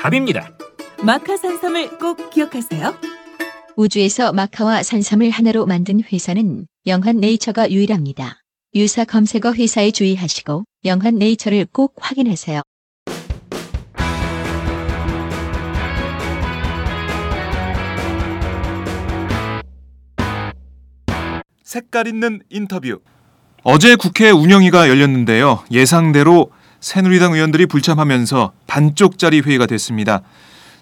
답입니다. 마카 산삼을 꼭 기억하세요. 우주에서 마카와 산삼을 하나로 만든 회사는 영한 네이처가 유일합니다. 유사 검색어 회사에 주의하시고 영한 네이처를 꼭 확인하세요. 색깔 있는 인터뷰 어제 국회 운영위가 열렸는데요 예상대로 새누리당 의원들이 불참하면서 반쪽짜리 회의가 됐습니다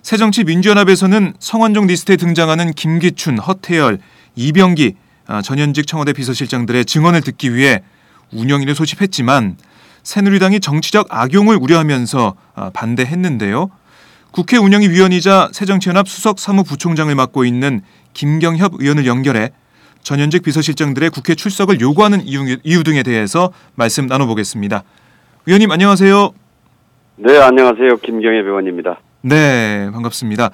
새정치민주연합에서는 성완종 리스트에 등장하는 김기춘, 허태열, 이병기 아, 전현직 청와대 비서실장들의 증언을 듣기 위해 운영위를 소집했지만 새누리당이 정치적 악용을 우려하면서 아, 반대했는데요. 국회 운영위 위원이자 새정치연합 수석 사무부총장을 맡고 있는 김경협 의원을 연결해 전현직 비서실장들의 국회 출석을 요구하는 이유 등에 대해서 말씀 나눠보겠습니다. 의원님 안녕하세요. 네, 안녕하세요. 김경혜 의원입니다. 네, 반갑습니다.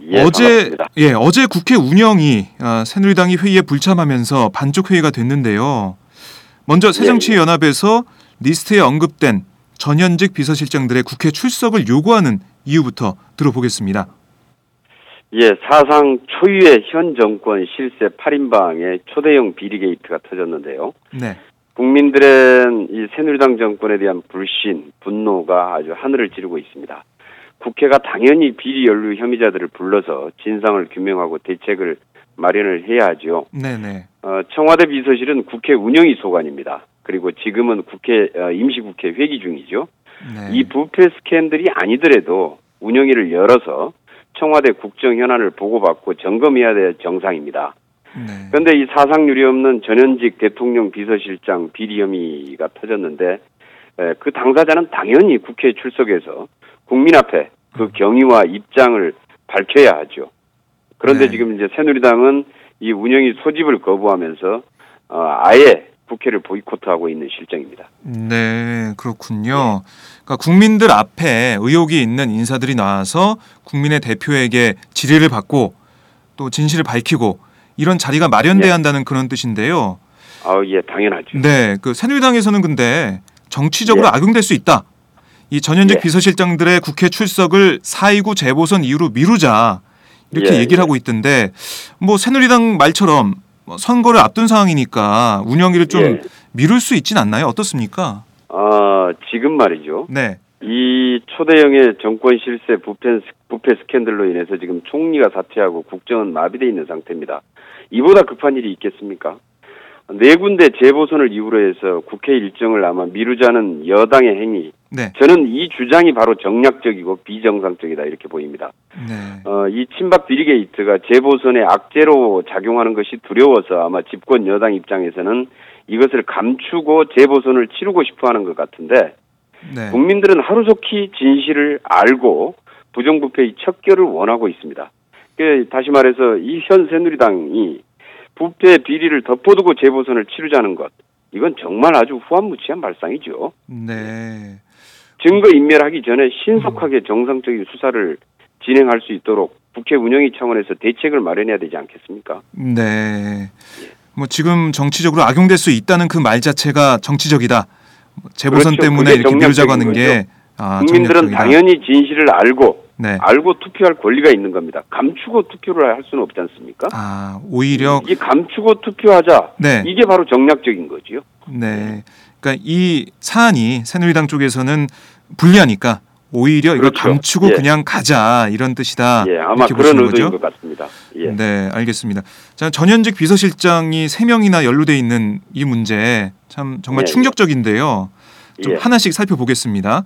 예, 어제 반갑습니다. 예 어제 국회 운영위 아, 새누리당이 회의에 불참하면서 반쪽 회의가 됐는데요. 먼저 새정치연합에서 리스트에 언급된 전현직 비서실장들의 국회 출석을 요구하는 이유부터 들어보겠습니다. 예, 사상 초유의 현 정권 실세 8인방의 초대형 비리 게이트가 터졌는데요. 네, 국민들은 이 새누리당 정권에 대한 불신, 분노가 아주 하늘을 찌르고 있습니다. 국회가 당연히 비리 연루 혐의자들을 불러서 진상을 규명하고 대책을 마련을 해야 하죠. 네, 네, 어, 청와대 비서실은 국회 운영위 소관입니다. 그리고 지금은 국회 어, 임시국회 회기 중이죠. 네. 이 부패 스캔들이 아니더라도 운영위를 열어서 청와대 국정 현안을 보고받고 점검해야 될 정상입니다. 네. 그런데 이 사상률이 없는 전현직 대통령 비서실장 비리 혐의가 터졌는데 에, 그 당사자는 당연히 국회에 출석해서 국민 앞에 그 경위와 입장을 밝혀야 하죠. 그런데 네. 지금 이제 새누리당은 이 운영위 소집을 거부하면서 어, 아예 국회를 보이콧하고 있는 실정입니다. 네, 그렇군요. 그러니까 국민들 앞에 의혹이 있는 인사들이 나와서 국민의 대표에게 질의를 받고 또 진실을 밝히고 이런 자리가 마련돼야 예. 한다는 그런 뜻인데요. 아, 예, 당연하죠. 네, 그 새누리당에서는 근데 정치적으로 예. 악용될 수 있다. 이 전현직 예. 비서실장들의 국회 출석을 4.29 재보선 이후로 미루자 이렇게 예, 얘기를 예. 하고 있던데 뭐 새누리당 말처럼 뭐 선거를 앞둔 상황이니까 운영위를 좀 예. 미룰 수 있진 않나요? 어떻습니까? 아, 지금 말이죠. 네, 이 초대형의 정권 실세 부패, 부패 스캔들로 인해서 지금 총리가 사퇴하고 국정은 마비돼 있는 상태입니다. 이보다 급한 일이 있겠습니까? 네 군데 재보선을 이유로 해서 국회 일정을 아마 미루자는 여당의 행위. 네, 저는 이 주장이 바로 정략적이고 비정상적이다 이렇게 보입니다. 네, 어, 이 친박 비리 게이트가 재보선의 악재로 작용하는 것이 두려워서 아마 집권 여당 입장에서는 이것을 감추고 재보선을 치르고 싶어 하는 것 같은데 네, 국민들은 하루속히 진실을 알고 부정부패의 척결을 원하고 있습니다. 그 다시 말해서 이 현 새누리당이 부패 비리를 덮어두고 재보선을 치르자는 것 이건 정말 아주 후한무치한 발상이죠. 네, 증거 인멸하기 전에 신속하게 정상적인 수사를 진행할 수 있도록 국회 운영위 차원에서 대책을 마련해야 되지 않겠습니까? 네. 뭐 지금 정치적으로 악용될 수 있다는 그 말 자체가 정치적이다. 뭐 재보선 그렇죠. 때문에 이렇게 미루자고 하는 게 아, 국민들은 정략적이다. 당연히 진실을 알고 네. 알고 투표할 권리가 있는 겁니다. 감추고 투표를 할 수는 없지 않습니까? 아, 오히려 이 감추고 투표하자. 네. 이게 바로 정략적인 거지요. 네. 그러니까 이 사안이 새누리당 쪽에서는 불리하니까 오히려 이걸 그렇죠. 감추고 예. 그냥 가자 이런 뜻이다. 예, 아마 이렇게 그런 의도인 거죠? 것 같습니다. 예. 네, 알겠습니다. 자, 전현직 비서실장이 세 명이나 연루돼 있는 이 문제 참 정말 예, 예. 충격적인데요. 좀 예. 하나씩 살펴보겠습니다.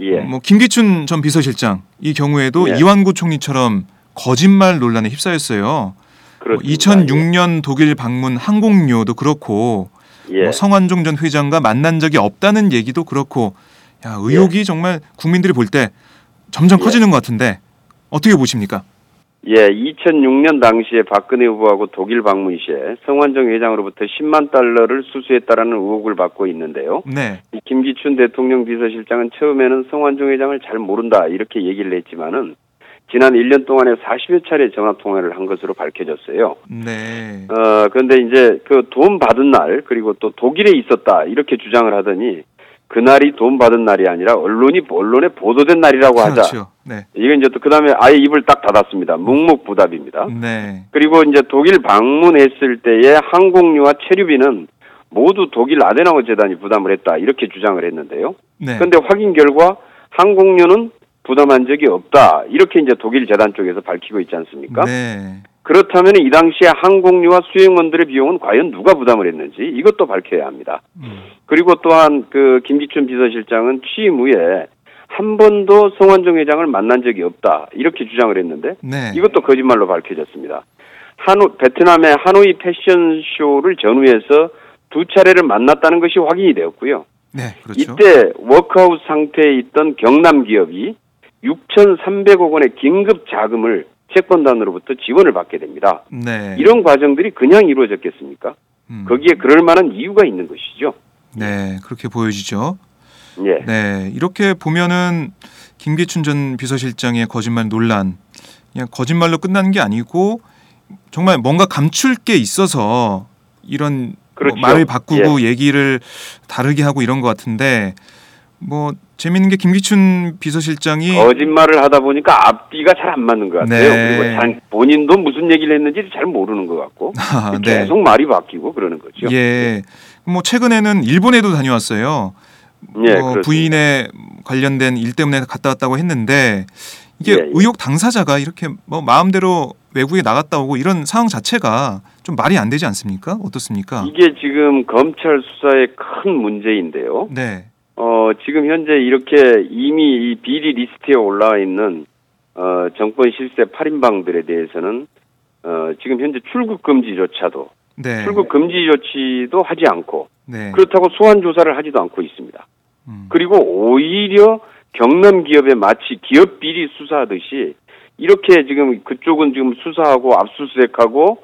예. 뭐 김기춘 전 비서실장 이 경우에도 예. 이완구 총리처럼 거짓말 논란에 휩싸였어요. 뭐 그렇습니다. 2006년 독일 방문 항공료도 그렇고 예. 뭐 성완종 전 회장과 만난 적이 없다는 얘기도 그렇고 야, 의혹이 정말 국민들이 볼 때 점점 예. 커지는 것 같은데 어떻게 보십니까? 예, 2006년 당시에 박근혜 후보하고 독일 방문 시에 성완종 회장으로부터 10만 달러를 수수했다라는 의혹을 받고 있는데요. 네. 이 김기춘 대통령 비서실장은 처음에는 성완종 회장을 잘 모른다 이렇게 얘기를 했지만은 지난 1년 동안에 40여 차례 전화 통화를 한 것으로 밝혀졌어요. 네. 어, 그런데 이제 그 돈 받은 날 그리고 또 독일에 있었다 이렇게 주장을 하더니 그날이 돈 받은 날이 아니라 언론이 언론에 보도된 날이라고 하자. 그렇죠. 네. 이건 이제 또 그다음에 아예 입을 딱 닫았습니다. 묵묵부답입니다. 네. 그리고 이제 독일 방문했을 때의 항공료와 체류비는 모두 독일 아데나우 재단이 부담을 했다 이렇게 주장을 했는데요. 네. 그런데 확인 결과 항공료는 부담한 적이 없다 이렇게 이제 독일 재단 쪽에서 밝히고 있지 않습니까? 네. 그렇다면 이 당시에 항공료와 수행원들의 비용은 과연 누가 부담을 했는지 이것도 밝혀야 합니다. 음. 그리고 또한 그 김기춘 비서실장은 취임 후에 한 번도 성완종 회장을 만난 적이 없다 이렇게 주장을 했는데 네. 이것도 거짓말로 밝혀졌습니다. 하노 베트남의 하노이 패션 쇼를 전후해서 두 차례를 만났다는 것이 확인이 되었고요. 네. 그렇죠. 이때 워크아웃 상태에 있던 경남 기업이 6,300억 원의 긴급 자금을 채권단으로부터 지원을 받게 됩니다. 네. 이런 과정들이 그냥 이루어졌겠습니까? 음. 거기에 그럴 만한 이유가 있는 것이죠. 네. 그렇게 보여지죠. 예. 네. 이렇게 보면은 김기춘 전 비서실장의 거짓말 논란 그냥 거짓말로 끝나는 게 아니고 정말 뭔가 감출 게 있어서 이런 뭐 그렇죠. 말을 바꾸고 얘기를 다르게 하고 이런 것 같은데 뭐 재밌는 게 김기춘 비서실장이 거짓말을 하다 보니까 앞뒤가 잘 안 맞는 것 같아요. 네. 그리고 잘 본인도 무슨 얘기를 했는지 잘 모르는 것 같고 아, 네. 계속 말이 바뀌고 그러는 거죠. 예. 뭐 최근에는 일본에도 다녀왔어요. 예, 뭐 그렇습니다. 부인에 관련된 일 때문에 갔다 왔다고 했는데 이게 예, 예. 의혹 당사자가 이렇게 뭐 마음대로 외국에 나갔다 오고 이런 상황 자체가 좀 말이 안 되지 않습니까? 어떻습니까? 이게 지금 검찰 수사의 큰 문제인데요. 네. 어, 지금 현재 이렇게 이미 이 비리 리스트에 올라와 있는 어, 정권 실세 8인방들에 대해서는 어, 지금 현재 출국 금지조차도 네. 출국 금지 조치도 하지 않고 네. 그렇다고 소환 조사를 하지도 않고 있습니다. 음. 그리고 오히려 경남 기업에 마치 기업 비리 수사하듯이 이렇게 지금 그쪽은 지금 수사하고 압수수색하고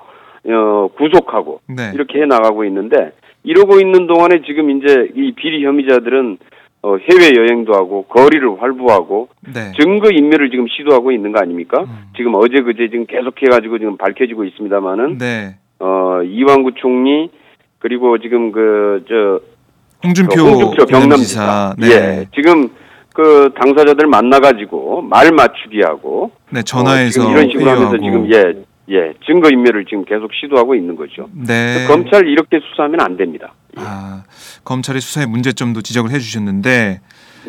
어, 구속하고 네. 이렇게 해 나가고 있는데 이러고 있는 동안에 지금 이제 이 비리 혐의자들은 어, 해외 여행도 하고 거리를 활보하고 네. 증거 인멸을 지금 시도하고 있는 거 아닙니까? 음. 지금 어제 그제 지금 계속해 가지고 지금 밝혀지고 있습니다만은 네. 어 이완구 총리 그리고 지금 그저 홍준표, 홍준표 경남지사. 네. 예 지금 그 당사자들 만나 가지고 말 맞추기 하고 네. 전화해서 어, 이런 식으로 하면서 회유하고. 지금 예 예, 증거 인멸을 지금 계속 시도하고 있는 거죠. 네. 검찰 이렇게 수사하면 안 됩니다. 아, 검찰의 수사의 문제점도 지적을 해 주셨는데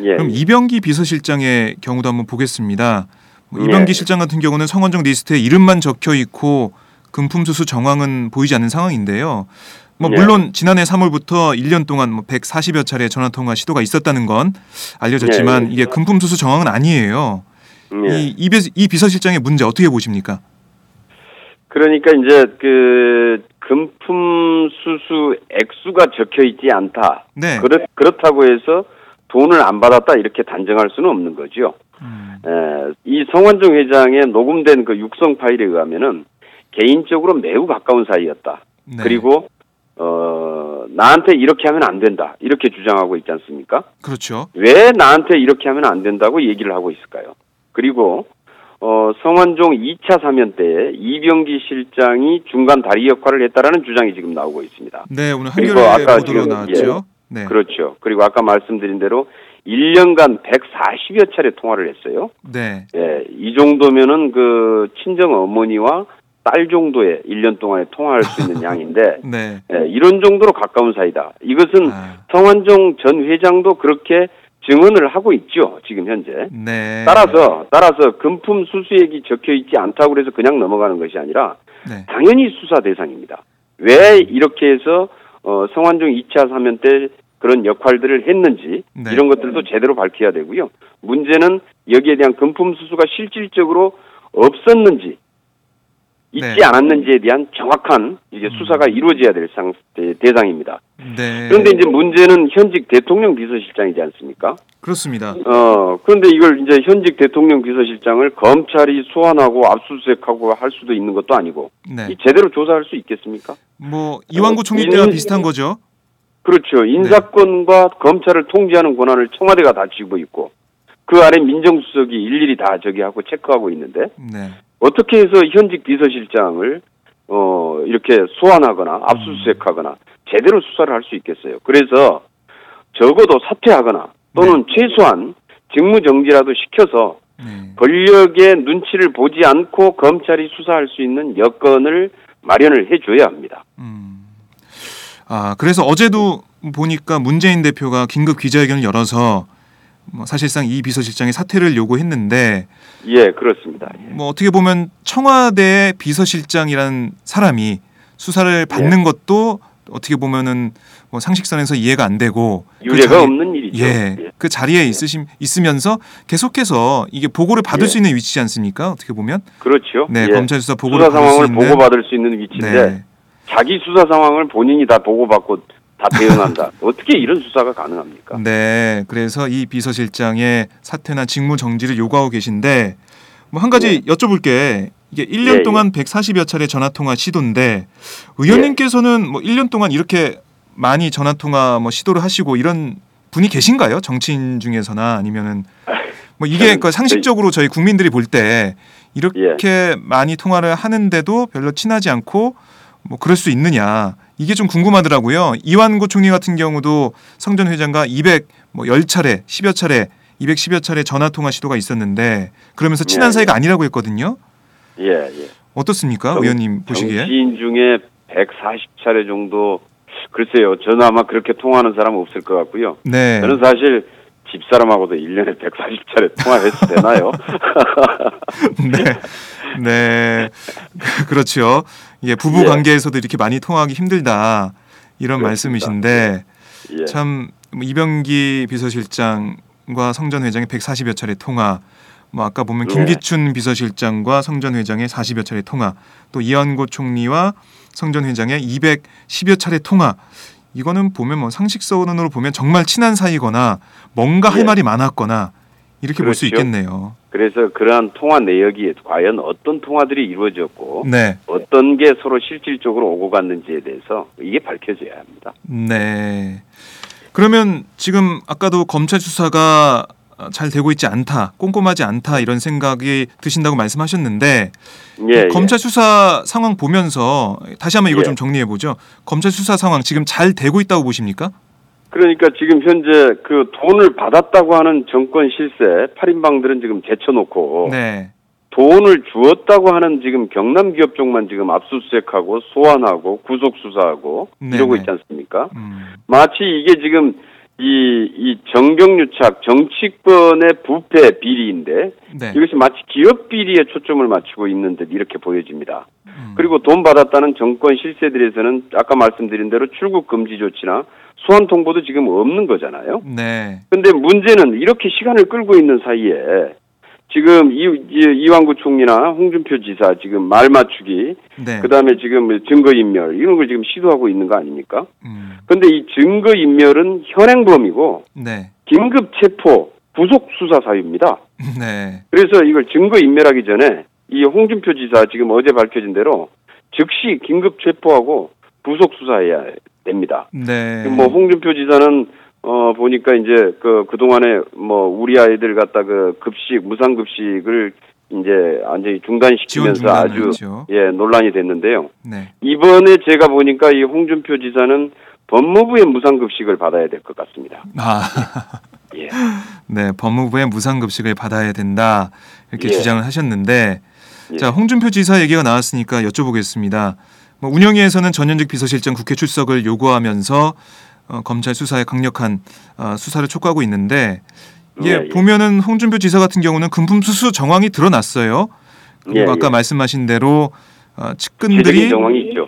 예. 그럼 이병기 비서실장의 경우도 한번 보겠습니다. 뭐 예. 이병기 실장 같은 경우는 성완종 리스트에 이름만 적혀 있고 금품 수수 정황은 보이지 않는 상황인데요. 뭐 예. 물론 지난해 3월부터 1년 동안 뭐 140여 차례 전화 통화 시도가 있었다는 건 알려졌지만 예, 예. 이게 금품 수수 정황은 아니에요. 예. 이, 이, 비, 이 비서실장의 문제 어떻게 보십니까? 그러니까 이제 그 금품 수수 액수가 적혀 있지 않다. 네. 그렇, 그렇다고 해서 돈을 안 받았다 이렇게 단정할 수는 없는 거죠. 음, 에, 이 성완종 회장의 녹음된 그 육성 파일에 의하면은 개인적으로 매우 가까운 사이였다. 네. 그리고 어 나한테 이렇게 하면 안 된다 이렇게 주장하고 있지 않습니까? 그렇죠. 왜 나한테 이렇게 하면 안 된다고 얘기를 하고 있을까요? 그리고 어, 성완종 2차 사면 때 이병기 실장이 중간 다리 역할을 했다라는 주장이 지금 나오고 있습니다. 네, 오늘 한겨레 아까 보도로 지금, 나왔죠. 네. 그렇죠. 그리고 아까 말씀드린 대로 1년간 140여 차례 통화를 했어요. 네. 예, 이 정도면은 그 친정 어머니와 딸 정도의 1년 동안에 통화할 수 있는 양인데 네. 예, 이런 정도로 가까운 사이다. 이것은 아, 성완종 전 회장도 그렇게 증언을 하고 있죠. 지금 현재. 네. 따라서 따라서 금품 수수액이 적혀 있지 않다고 그래서 그냥 넘어가는 것이 아니라 네. 당연히 수사 대상입니다. 왜 이렇게 해서 어, 성완종 2차 사면 때 그런 역할들을 했는지 네. 이런 것들도 제대로 밝혀야 되고요. 문제는 여기에 대한 금품 수수가 실질적으로 없었는지 있지 네. 않았는지에 대한 정확한 이제 수사가 이루어져야 될 상, 대, 대상입니다. 네. 그런데 이제 문제는 현직 대통령 비서실장이지 않습니까? 그렇습니다. 어, 그런데 이걸 이제 현직 대통령 비서실장을 검찰이 소환하고 압수수색하고 할 수도 있는 것도 아니고 네. 이 제대로 조사할 수 있겠습니까? 뭐 이완구 어, 총리 때와 인- 비슷한 거죠. 그렇죠. 인사권과 검찰을 통제하는 권한을 청와대가 다 쥐고 있고 그 아래 민정수석이 일일이 다 저기 하고 체크하고 있는데 네. 어떻게 해서 현직 비서실장을 어 이렇게 소환하거나 압수수색하거나 제대로 수사를 할 수 있겠어요. 그래서 적어도 사퇴하거나 또는 최소한 직무 정지라도 시켜서 네. 권력의 눈치를 보지 않고 검찰이 수사할 수 있는 여건을 마련을 해줘야 합니다. 음. 아, 그래서 어제도 보니까 문재인 대표가 긴급 기자회견을 열어서 뭐 사실상 이 비서실장의 사퇴를 요구했는데 예, 그렇습니다. 예. 뭐 어떻게 보면 청와대 비서실장이라는 사람이 수사를 받는 것도 어떻게 보면은 뭐 상식선에서 이해가 안 되고 그 유례가 자리- 없는 일이죠. 예, 예. 그 자리에 있으심 있으면서 계속해서 이게 보고를 받을 예. 수 있는 위치지 않습니까? 어떻게 보면 그렇죠. 네 예. 검찰 수사 보고를 수사 받을 수 상황을 있는 보고 받을 수 있는 위치인데 네. 자기 수사 상황을 본인이 다 보고받고 다 대응한다. 어떻게 이런 수사가 가능합니까? 네, 그래서 이 비서실장의 사퇴나 직무 정지를 요구하고 계신데 뭐 한 가지 여쭤볼 게. 이게 1년 네. 예, 동안 140여 차례 전화 통화 시도인데 의원님께서는 뭐 1년 동안 이렇게 많이 전화 통화 뭐 시도를 하시고 이런 분이 계신가요? 정치인 중에서나 아니면은 뭐 이게 저는 그 상식적으로 저희 국민들이 볼 때 이렇게 예. 많이 통화를 하는데도 별로 친하지 않고 뭐 그럴 수 있느냐 이게 좀 궁금하더라고요. 이완구 총리 같은 경우도 성 전 회장과 200 뭐 10차례, 10여 차례, 210여 차례 전화 통화 시도가 있었는데 그러면서 친한 예, 사이가 아니라고 했거든요. 예, 예. 어떻습니까, 정- 의원님 보시기에? 정치인 중에 140차례 정도 글쎄요. 저는 아마 그렇게 통화하는 사람은 없을 것 같고요. 네. 저는 사실 집사람하고도 1년에 140차례 통화해도 되나요? 네. 네. 그렇죠. 예, 부부 예. 관계에서도 이렇게 많이 통화하기 힘들다. 이런 그렇습니다. 말씀이신데 예. 참뭐 이병기 비서실장과 성전 회장의 140여 차례 통화, 뭐 아까 보면 네. 김기춘 비서실장과 성전 회장의 40여 차례 통화, 또 이완구 총리와 성전 회장의 210여 차례 통화. 이거는 보면 뭐 상식선으로 보면 정말 친한 사이거나 뭔가 할 예. 말이 많았거나 이렇게 볼수 그렇죠. 있겠네요. 그래서 그러한 통화 내역이 과연 어떤 통화들이 이루어졌고 네. 어떤 게 서로 실질적으로 오고 갔는지에 대해서 이게 밝혀져야 합니다. 네. 그러면 지금 아까도 검찰 수사가 잘 되고 있지 않다, 꼼꼼하지 않다 이런 생각이 드신다고 말씀하셨는데 예, 검찰 수사 상황 보면서 다시 한번 이걸 예. 좀 정리해 보죠. 검찰 수사 상황 지금 잘 되고 있다고 보십니까? 그러니까 지금 현재 그 돈을 받았다고 하는 정권 실세 8인방들은 지금 제쳐놓고 네. 돈을 주었다고 하는 지금 경남 기업 쪽만 지금 압수수색하고 소환하고 구속 수사하고 네네. 이러고 있지 않습니까? 음. 마치 이게 지금 이, 이 정경유착 정치권의 부패 비리인데 네. 이것이 마치 기업 비리에 초점을 맞추고 있는 듯 이렇게 보여집니다. 음. 그리고 돈 받았다는 정권 실세들에서는 아까 말씀드린 대로 출국 금지 조치나 소환 통보도 지금 없는 거잖아요. 네. 근데 문제는 이렇게 시간을 끌고 있는 사이에 지금 이, 이, 이완구 총리나 홍준표 지사 지금 말 맞추기, 네. 그 다음에 지금 증거인멸, 이런 걸 지금 시도하고 있는 거 아닙니까? 음. 근데 이 증거인멸은 현행범이고, 네. 긴급 체포, 구속 수사 사유입니다. 네. 그래서 이걸 증거인멸하기 전에 이 홍준표 지사 지금 어제 밝혀진 대로 즉시 긴급 체포하고 구속 수사해야 됩니다. 네. 뭐 홍준표 지사는 어 보니까 이제 그 그동안에 뭐 우리 아이들 갖다 그 급식 무상 급식을 이제 완전히 중단시키면서 아주. 예 논란이 됐는데요. 네. 이번에 제가 보니까 이 홍준표 지사는 법무부의 무상급식을 받아야 될 것 같습니다. 아, 예. 네, 법무부의 무상급식을 받아야 된다 이렇게 예. 주장을 하셨는데, 예. 자 홍준표 지사 얘기가 나왔으니까 여쭤보겠습니다. 뭐 운영위에서는 전현직 비서실장 국회 출석을 요구하면서 어, 검찰 수사에 강력한 어, 수사를 촉구하고 있는데, 이게 예, 예. 보면은 홍준표 지사 같은 경우는 금품 수수 정황이 드러났어요. 그리고 예, 아까 예. 말씀하신 대로 어, 측근들이.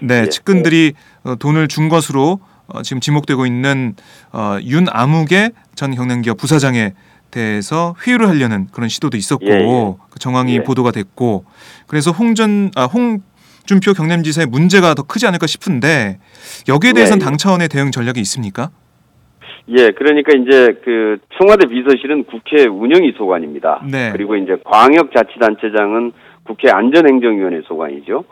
네, 예. 측근들이 어, 돈을 준 것으로 어, 지금 지목되고 있는 어, 윤 아무개 전 경남기업 부사장에 대해서 회유를 하려는 그런 시도도 있었고 예, 예. 그 정황이 예. 보도가 됐고 그래서 홍 전 아, 홍 준표 경남지사의 문제가 더 크지 않을까 싶은데 여기에 대해서는 예, 예. 당 차원의 대응 전략이 있습니까? 예, 그러니까 이제 그 청와대 비서실은 국회 운영위 소관입니다. 네. 그리고 이제 광역자치단체장은 국회 안전행정위원회 소관이죠.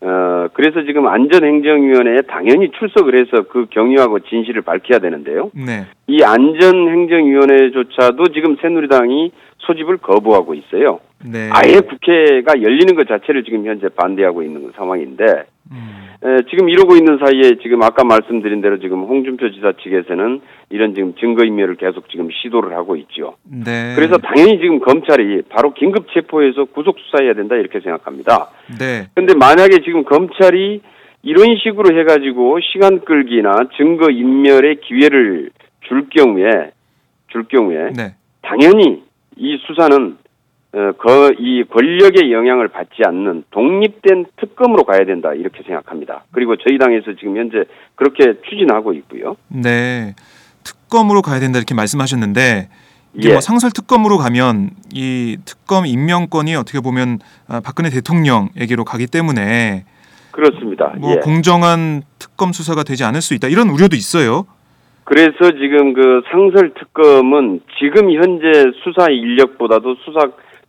어, 그래서 지금 안전행정위원회에 당연히 출석을 해서 그 경위하고 진실을 밝혀야 되는데요. 네. 이 안전행정위원회조차도 지금 새누리당이 소집을 거부하고 있어요. 네. 아예 국회가 열리는 것 자체를 지금 현재 반대하고 있는 상황인데 음, 에, 지금 이러고 있는 사이에 지금 아까 말씀드린 대로 지금 홍준표 지사 측에서는 이런 지금 증거인멸을 계속 지금 시도를 하고 있죠. 네. 그래서 당연히 지금 검찰이 바로 긴급 체포해서 구속 수사해야 된다 이렇게 생각합니다. 네. 근데 만약에 지금 검찰이 이런 식으로 해가지고 시간 끌기나 증거 인멸의 기회를 줄 경우에 줄 경우에 네. 당연히 이 수사는 어, 거, 이 권력의 영향을 받지 않는 독립된 특검으로 가야 된다 이렇게 생각합니다. 그리고 저희 당에서 지금 현재 그렇게 추진하고 있고요. 네. 특검으로 가야 된다 이렇게 말씀하셨는데 이게 예. 뭐 상설 특검으로 가면 이 특검 임명권이 어떻게 보면 아, 박근혜 대통령에게로 가기 때문에 그렇습니다. 뭐 예. 공정한 특검 수사가 되지 않을 수 있다 이런 우려도 있어요. 그래서 지금 그 상설 특검은 지금 현재 수사 인력보다도 수사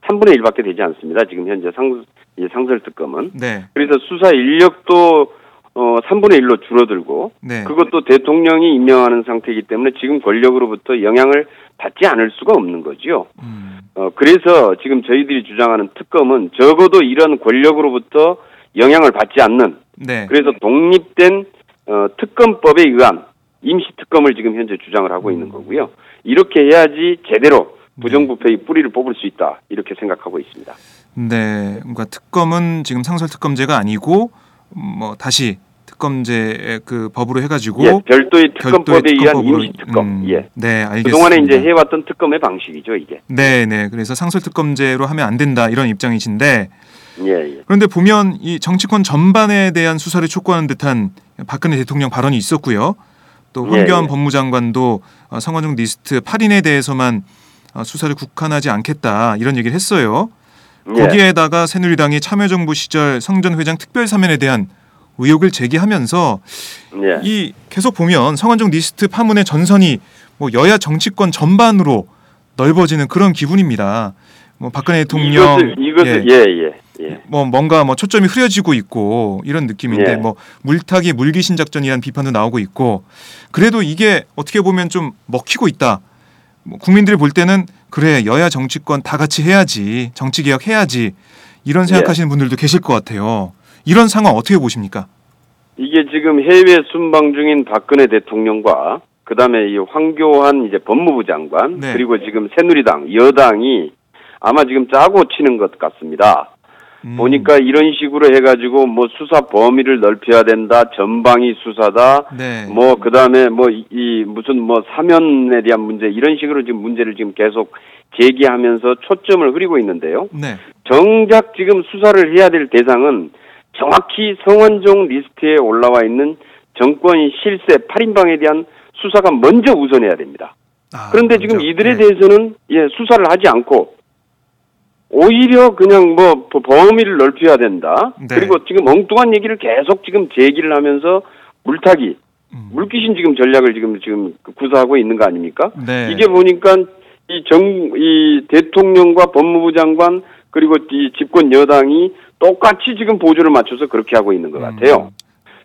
3분의 1밖에 되지 않습니다. 지금 현재 상, 이 상설 특검은. 네, 그래서 수사 인력도 어 3분의 1로 줄어들고 네, 그것도 대통령이 임명하는 상태이기 때문에 지금 권력으로부터 영향을 받지 않을 수가 없는 거지요. 음, 어 그래서 지금 저희들이 주장하는 특검은 적어도 이런 권력으로부터 영향을 받지 않는 네, 그래서 독립된 어 특검법에 의한 임시 특검을 지금 현재 주장을 하고 있는 거고요. 이렇게 해야지 제대로 부정부패의 뿌리를 뽑을 수 있다 이렇게 생각하고 있습니다. 네. 그러니까 특검은 지금 상설 특검제가 아니고 음, 뭐 다시 특검제 그 법으로 해가지고 예, 별도의 특검법에 별도의 의한 특검법으로, 임시 특검. 음, 예. 네, 알겠습니다. 그동안에 이제 해왔던 특검의 방식이죠, 이게. 네, 네. 그래서 상설 특검제로 하면 안 된다 이런 입장이신데 예, 예. 그런데 보면 이 정치권 전반에 대한 수사를 촉구하는 듯한 박근혜 대통령 발언이 있었고요. 또 예, 황교안 예. 법무장관도 어, 성완종 리스트 8인에 대해서만 어, 수사를 국한하지 않겠다 이런 얘기를 했어요. 예. 거기에다가 새누리당이 참여정부 시절 성전 회장 특별 사면에 대한 의혹을 제기하면서 예. 이 계속 보면 성완종 리스트 파문의 전선이 뭐 여야 정치권 전반으로 넓어지는 그런 기분입니다. 뭐 박근혜 대통령 이것을, 이것을, 예. 예, 예, 예. 뭐 뭔가 뭐 초점이 흐려지고 있고 이런 느낌인데 예. 뭐 물타기 물귀신 작전이라는 비판도 나오고 있고 그래도 이게 어떻게 보면 좀 먹히고 있다. 뭐 국민들이 볼 때는 그래 여야 정치권 다 같이 해야지 정치 개혁 해야지 이런 생각하시는 분들도 계실 것 같아요. 이런 상황 어떻게 보십니까? 이게 지금 해외 순방 중인 박근혜 대통령과 그 다음에 이 황교안 이제 법무부 장관 네. 그리고 지금 새누리당 여당이 아마 지금 짜고 치는 것 같습니다. 음, 보니까 이런 식으로 해가지고 뭐 수사 범위를 넓혀야 된다, 전방위 수사다, 네. 뭐 그다음에 뭐 이 무슨 뭐 사면에 대한 문제 이런 식으로 지금 문제를 지금 계속 제기하면서 초점을 흐리고 있는데요. 네. 정작 지금 수사를 해야 될 대상은 정확히 성완종 리스트에 올라와 있는 정권 실세 8인방에 대한 수사가 먼저 우선해야 됩니다. 아, 그런데 지금 그렇죠. 이들에 네. 대해서는 예 수사를 하지 않고 오히려 그냥 뭐 버- 범위를 넓혀야 된다. 네. 그리고 지금 엉뚱한 얘기를 계속 지금 제기를 하면서 물타기, 음. 물귀신 지금 전략을 지금 지금 구사하고 있는 거 아닙니까? 네. 이게 보니까 이 정, 이 대통령과 법무부 장관 그리고 이 집권 여당이 똑같이 지금 보조를 맞춰서 그렇게 하고 있는 것 같아요. 음.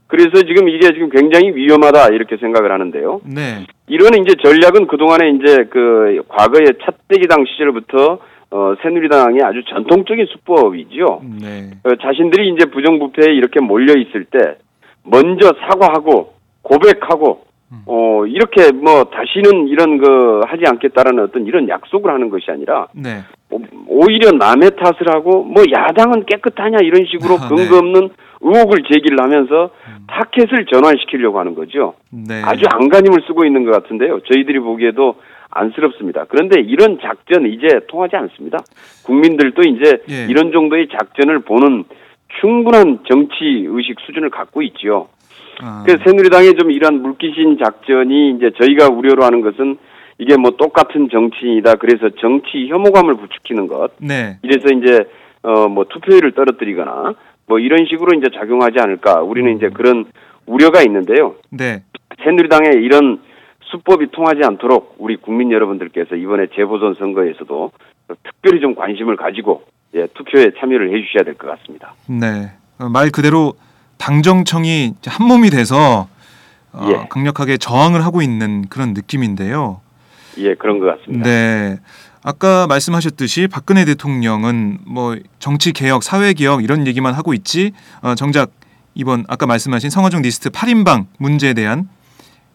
그래서 지금 이게 지금 굉장히 위험하다 이렇게 생각을 하는데요. 네. 이런 이제 전략은 그동안에 이제 그 과거에 차떼기당 시절부터 어, 새누리당의 아주 전통적인 수법이지요. 네. 어, 자신들이 이제 부정부패에 이렇게 몰려 있을 때 먼저 사과하고 고백하고 어 이렇게 뭐 다시는 이런 거 하지 않겠다라는 어떤 이런 약속을 하는 것이 아니라 네. 오- 오히려 남의 탓을 하고 뭐 야당은 깨끗하냐 이런 식으로 아, 근거 네. 없는 의혹을 제기를 하면서 타켓을 전환시키려고 하는 거죠. 네. 아주 안간힘을 쓰고 있는 것 같은데요. 저희들이 보기에도 안쓰럽습니다. 그런데 이런 작전 이제 통하지 않습니다. 국민들도 이제 예. 이런 정도의 작전을 보는 충분한 정치 의식 수준을 갖고 있지요. 아, 그래서 새누리당의 좀 이러한 물귀신 작전이 이제 저희가 우려로 하는 것은 이게 뭐 똑같은 정치인이다. 그래서 정치 혐오감을 부추기는 것. 네. 이래서 이제 어 뭐 투표율을 떨어뜨리거나 뭐 이런 식으로 이제 작용하지 않을까. 우리는 이제 그런 우려가 있는데요. 네. 새누리당의 이런 수법이 통하지 않도록 우리 국민 여러분들께서 이번에 재보선 선거에서도 특별히 좀 관심을 가지고 예, 투표에 참여를 해주셔야 될 것 같습니다. 네. 어, 말 그대로 당정청이 한 몸이 돼서 어, 예. 강력하게 저항을 하고 있는 그런 느낌인데요. 예, 그런 것 같습니다. 네. 아까 말씀하셨듯이 박근혜 대통령은 뭐 정치 개혁, 사회 개혁 이런 얘기만 하고 있지 어, 정작 이번 아까 말씀하신 성완종 리스트 8인방 문제에 대한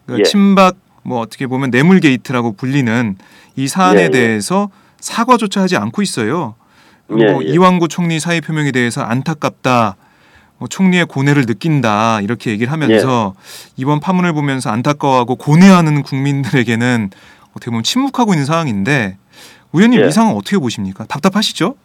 그 예. 친박 뭐 어떻게 보면 뇌물 게이트라고 불리는 이 사안에 예, 예. 대해서 사과조차 하지 않고 있어요. 예, 뭐 예. 이완구 총리 사의 표명에 대해서 안타깝다. 뭐 총리의 고뇌를 느낀다 이렇게 얘기를 하면서 예. 이번 파문을 보면서 안타까워하고 고뇌하는 국민들에게는 어떻게 보면 침묵하고 있는 상황인데 의원님 예. 이 상황 어떻게 보십니까? 답답하시죠?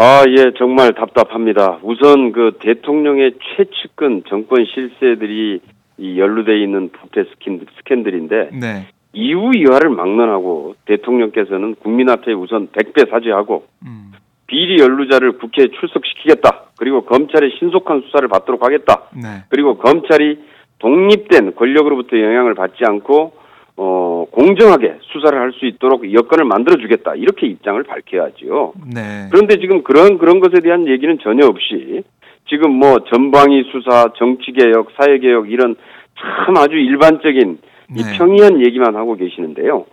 아, 예, 정말 답답합니다. 우선 그 대통령의 최측근 정권 실세들이 이 연루돼 있는 부패 스킨, 스캔들인데 네. 이후 이화를 막론하고 대통령께서는 국민 앞에 우선 백배 사죄하고 음, 비리 연루자를 국회에 출석시키겠다. 그리고 검찰의 신속한 수사를 받도록 하겠다. 네. 그리고 검찰이 독립된 권력으로부터 영향을 받지 않고 어 공정하게 수사를 할 수 있도록 여건을 만들어 주겠다. 이렇게 입장을 밝혀야지요. 네. 그런데 지금 그런 그런 것에 대한 얘기는 전혀 없이 지금 뭐 전방위 수사, 정치 개혁, 사회 개혁 이런 참 아주 일반적인 이 네. 평이한 얘기만 하고 계시는데요.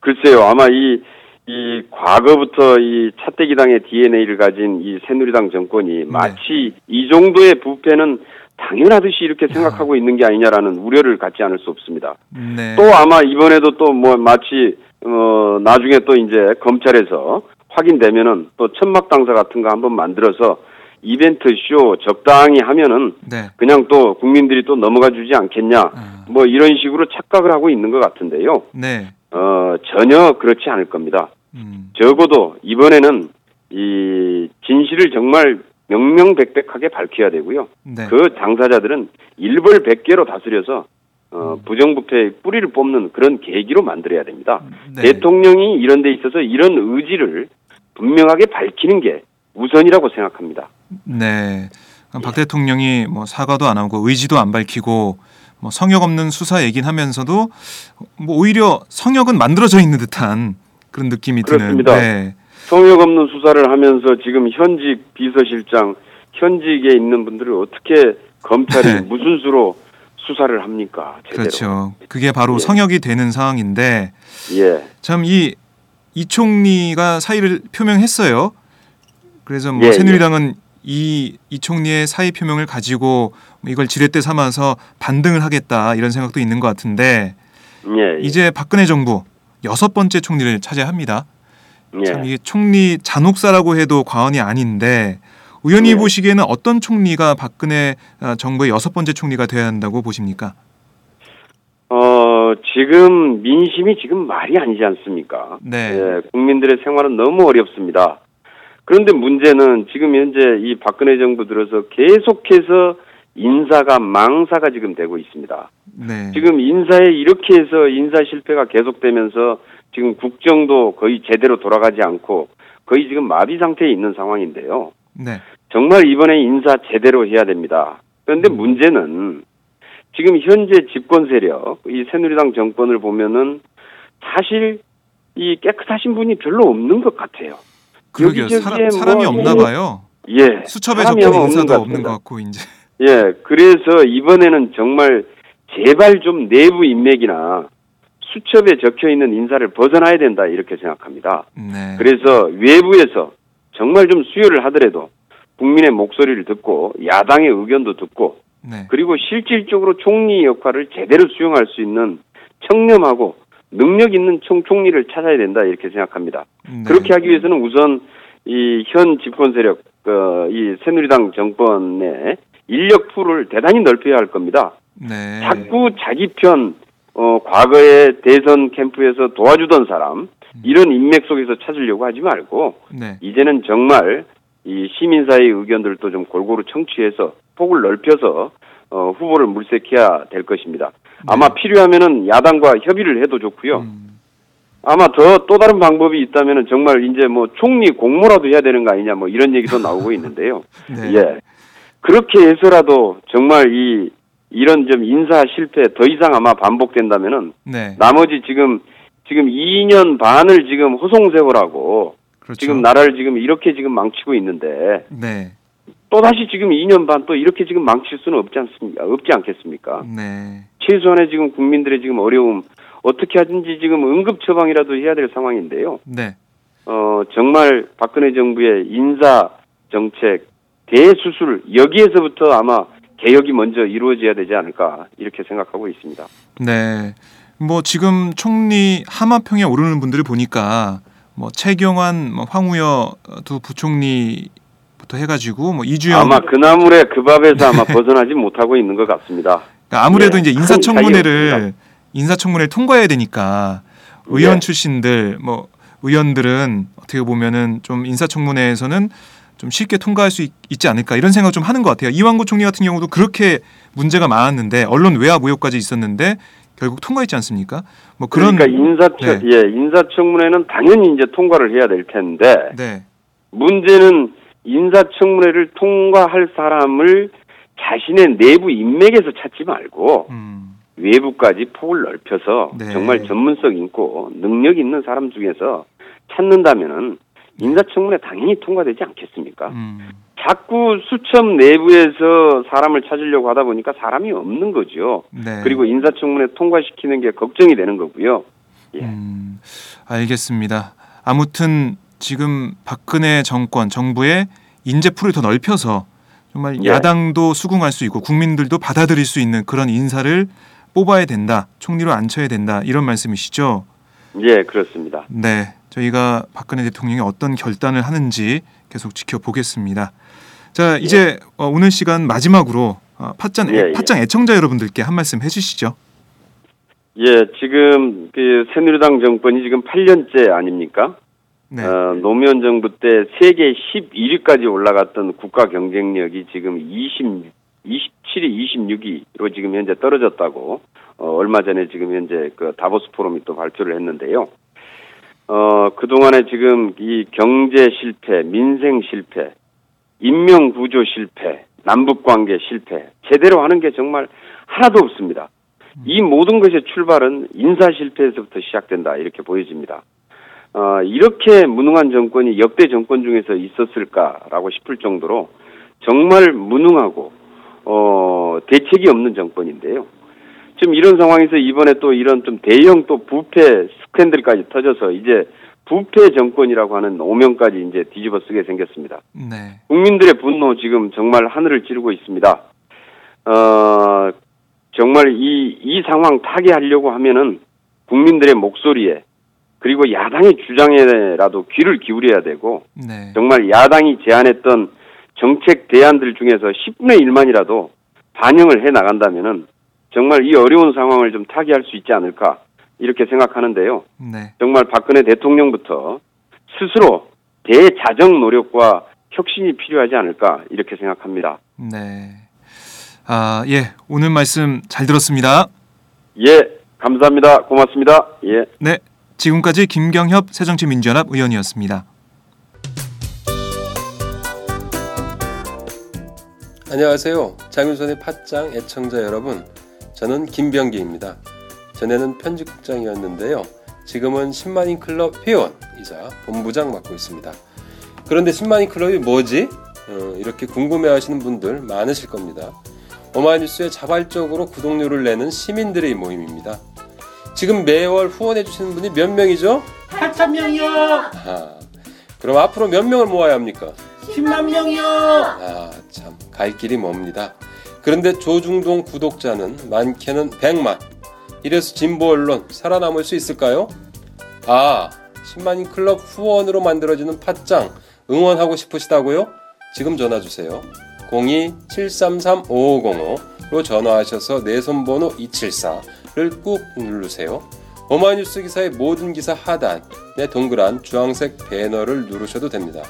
글쎄요, 아마 이, 이 과거부터 이 차떼기당의 DNA를 가진 이 새누리당 정권이 마치 이 정도의 부패는 당연하듯이 이렇게 생각하고 있는 게 아니냐라는 우려를 갖지 않을 수 없습니다. 네. 또 아마 이번에도 또 뭐 마치 어 나중에 또 이제 검찰에서 확인되면은 또 천막 당사 같은 거 한번 만들어서 이벤트 쇼 적당히 하면은 네. 그냥 또 국민들이 또 넘어가 주지 않겠냐 아, 뭐 이런 식으로 착각을 하고 있는 것 같은데요. 네. 어 전혀 그렇지 않을 겁니다. 음, 적어도 이번에는 이 진실을 정말 명명백백하게 밝혀야 되고요. 네. 그 당사자들은 일벌백계로 다스려서 어, 부정부패의 뿌리를 뽑는 그런 계기로 만들어야 됩니다. 네. 대통령이 이런 데 있어서 이런 의지를 분명하게 밝히는 게 우선이라고 생각합니다. 네. 박 대통령이 뭐 사과도 안 하고 의지도 안 밝히고 뭐 성역 없는 수사 얘긴 하면서도 뭐 오히려 성역은 만들어져 있는 듯한 그런 느낌이 그렇습니다. 드는. 네. 성역 없는 수사를 하면서 지금 현직 비서실장, 현직에 있는 분들을 어떻게 검찰이 네. 무슨 수로 수사를 합니까? 제대로. 그렇죠. 그게 바로 예. 성역이 되는 상황인데 예. 참 이 이 총리가 사의를 표명했어요. 그래서 뭐 예, 새누리당은 이, 이 총리의 사의 표명을 가지고 이걸 지렛대 삼아서 반등을 하겠다 이런 생각도 있는 것 같은데 예. 예. 이제 박근혜 정부 여섯 번째 총리를 차지합니다. 예. 참 이게 총리 잔혹사라고 해도 과언이 아닌데 의원님 예. 보시기에는 어떤 총리가 박근혜 아, 정부의 여섯 번째 총리가 되어야 한다고 보십니까? 어, 지금 민심이 지금 말이 아니지 않습니까? 네. 예, 국민들의 생활은 너무 어렵습니다. 그런데 문제는 지금 현재 이 박근혜 정부 들어서 계속해서 인사가 망사가 지금 되고 있습니다. 네. 지금 인사에 이렇게 해서 인사 실패가 계속되면서 지금 국정도 거의 제대로 돌아가지 않고 거의 지금 마비 상태에 있는 상황인데요. 네. 정말 이번에 인사 제대로 해야 됩니다. 그런데 문제는 지금 현재 집권 세력, 이 새누리당 정권을 보면은 사실 이 깨끗하신 분이 별로 없는 것 같아요. 그러게요. 사람, 사람이 뭐 없나 봐요. 예. 수첩에 적힌 인사도 것 없는 것. 같고 이제. 예. 그래서 이번에는 정말 제발 좀 내부 인맥이나 수첩에 적혀 있는 인사를 벗어나야 된다 이렇게 생각합니다. 네. 그래서 외부에서 정말 좀 수요를 하더라도 국민의 목소리를 듣고 야당의 의견도 듣고 네. 그리고 실질적으로 총리 역할을 제대로 수용할 수 있는 청렴하고 능력 있는 총, 총리를 찾아야 된다 이렇게 생각합니다. 네. 그렇게 하기 위해서는 우선 이 현 집권 세력, 어, 이 새누리당 정권의 인력 풀을 대단히 넓혀야 할 겁니다. 네. 자꾸 자기 편, 어, 과거에 대선 캠프에서 도와주던 사람, 이런 인맥 속에서 찾으려고 하지 말고, 네. 이제는 정말 이 시민사회의 의견들도 좀 골고루 청취해서 폭을 넓혀서 어, 후보를 물색해야 될 것입니다. 아마 필요하면은 야당과 협의를 해도 좋고요. 네. 음, 아마 더 또 다른 방법이 있다면은 정말 이제 뭐 총리 공모라도 해야 되는 거 아니냐 뭐 이런 얘기도 나오고 있는데요. 네. 예. 그렇게 해서라도 정말 이 이런 좀 인사 실패 더 이상 아마 반복된다면은 네. 나머지 지금 지금 2년 반을 지금 호송세월하고 그렇죠. 지금 나라를 지금 이렇게 지금 망치고 있는데 네. 또 다시 지금 2년 반 또 이렇게 지금 망칠 수는 없지 않습니까? 없지 않겠습니까? 네. 최소한의 지금 국민들의 지금 어려움 어떻게 하든지 지금 응급 처방이라도 해야 될 상황인데요. 네. 어 정말 박근혜 정부의 인사 정책 대수술 여기에서부터 아마 개혁이 먼저 이루어져야 되지 않을까 이렇게 생각하고 있습니다. 네. 뭐 지금 총리 하마평에 오르는 분들을 보니까 뭐 최경환, 뭐 황우여 두 부총리 부터 해가지고 뭐 이주영 아마 그 나물에 그 밥에서 아마 벗어나지 못하고 있는 것 같습니다. 그러니까 아무래도 예, 이제 큰 인사청문회를 차이가 인사청문회를 통과해야 되니까 의원 예. 출신들 뭐 의원들은 어떻게 보면은 좀 인사청문회에서는 좀 쉽게 통과할 수 있, 지 않을까 이런 생각 좀 하는 것 같아요. 이완구 총리 같은 경우도 그렇게 문제가 많았는데 언론 외압 의혹까지 있었는데 결국 통과했지 않습니까? 뭐 그런 그러니까 인사청 네. 예 인사청문회는 당연히 이제 통과를 해야 될 텐데 네. 문제는 인사청문회를 통과할 사람을 자신의 내부 인맥에서 찾지 말고 음. 외부까지 폭을 넓혀서 네. 정말 전문성 있고 능력 있는 사람 중에서 찾는다면은 인사청문회 당연히 통과되지 않겠습니까? 음. 자꾸 수첩 내부에서 사람을 찾으려고 하다 보니까 사람이 없는 거죠. 네. 그리고 인사청문회 통과시키는 게 걱정이 되는 거고요. 예. 음, 알겠습니다. 아무튼 지금 박근혜 정권 정부의 인재풀을 더 넓혀서 정말 예. 야당도 수긍할 수 있고 국민들도 받아들일 수 있는 그런 인사를 뽑아야 된다. 총리로 앉혀야 된다. 이런 말씀이시죠? 예, 그렇습니다. 네. 저희가 박근혜 대통령이 어떤 결단을 하는지 계속 지켜보겠습니다. 자, 이제 어, 오늘 시간 마지막으로 어, 팟짱, 예, 예. 팟짱 애청자 여러분들께 한 말씀 해주시죠. 예, 지금 그 새누리당 정권이 지금 8년째 아닙니까? 네. 어, 노무현 정부 때 세계 11위까지 올라갔던 국가 경쟁력이 지금 20, 27위, 26위로 지금 현재 떨어졌다고 어, 얼마 전에 지금 현재 그 다보스 포럼이 또 발표를 했는데요. 어, 그동안에 지금 이 경제 실패, 민생 실패, 인명 구조 실패, 남북 관계 실패, 제대로 하는 게 정말 하나도 없습니다. 이 모든 것의 출발은 인사 실패에서부터 시작된다 이렇게 보여집니다. 어, 이렇게 무능한 정권이 역대 정권 중에서 있었을까라고 싶을 정도로 정말 무능하고 어, 대책이 없는 정권인데요. 지금 이런 상황에서 이번에 또 이런 좀 대형 또 부패 스캔들까지 터져서 이제 부패 정권이라고 하는 오명까지 이제 뒤집어 쓰게 생겼습니다. 네. 국민들의 분노 지금 정말 하늘을 찌르고 있습니다. 어, 정말 이, 이 상황 타개하려고 하면은 국민들의 목소리에 그리고 야당의 주장에라도 귀를 기울여야 되고 네. 정말 야당이 제안했던 정책 대안들 중에서 10분의 1만이라도 반영을 해 나간다면은 정말 이 어려운 상황을 좀 타개할 수 있지 않을까 이렇게 생각하는데요. 네. 정말 박근혜 대통령부터 스스로 대자정 노력과 혁신이 필요하지 않을까 이렇게 생각합니다. 네. 아, 예. 오늘 말씀 잘 들었습니다. 예, 감사합니다. 고맙습니다. 예. 네. 지금까지 김경협 새정치민주연합 의원이었습니다. 안녕하세요. 장윤선의 팟짱 애청자 여러분. 저는 김병기입니다. 전에는 편집국장이었는데요. 지금은 10만인 클럽 회원이자 본부장 맡고 있습니다. 그런데 10만인 클럽이 뭐지? 어, 이렇게 궁금해 하시는 분들 많으실 겁니다. 어마이뉴스에 자발적으로 구독료를 내는 시민들의 모임입니다. 지금 매월 후원해 주시는 분이 몇 명이죠? 8천 명이요. 아, 그럼 앞으로 몇 명을 모아야 합니까? 10만 명이요. 아, 참, 갈 길이 멉니다. 그런데 조중동 구독자는 많게는 100만. 이래서 진보 언론 살아남을 수 있을까요? 아, 10만인 클럽 후원으로 만들어지는 팟짱 응원하고 싶으시다고요? 지금 전화 주세요. 02-733-5505로 전화하셔서 내 손번호 274 를꾹 누르세요. 오마이뉴스 기사의 모든 기사 하단에 동그란 주황색 배너를 누르셔도 됩니다.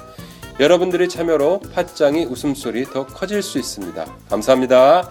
여러분들의 참여로 팟짱이 웃음소리 더 커질 수 있습니다. 감사합니다.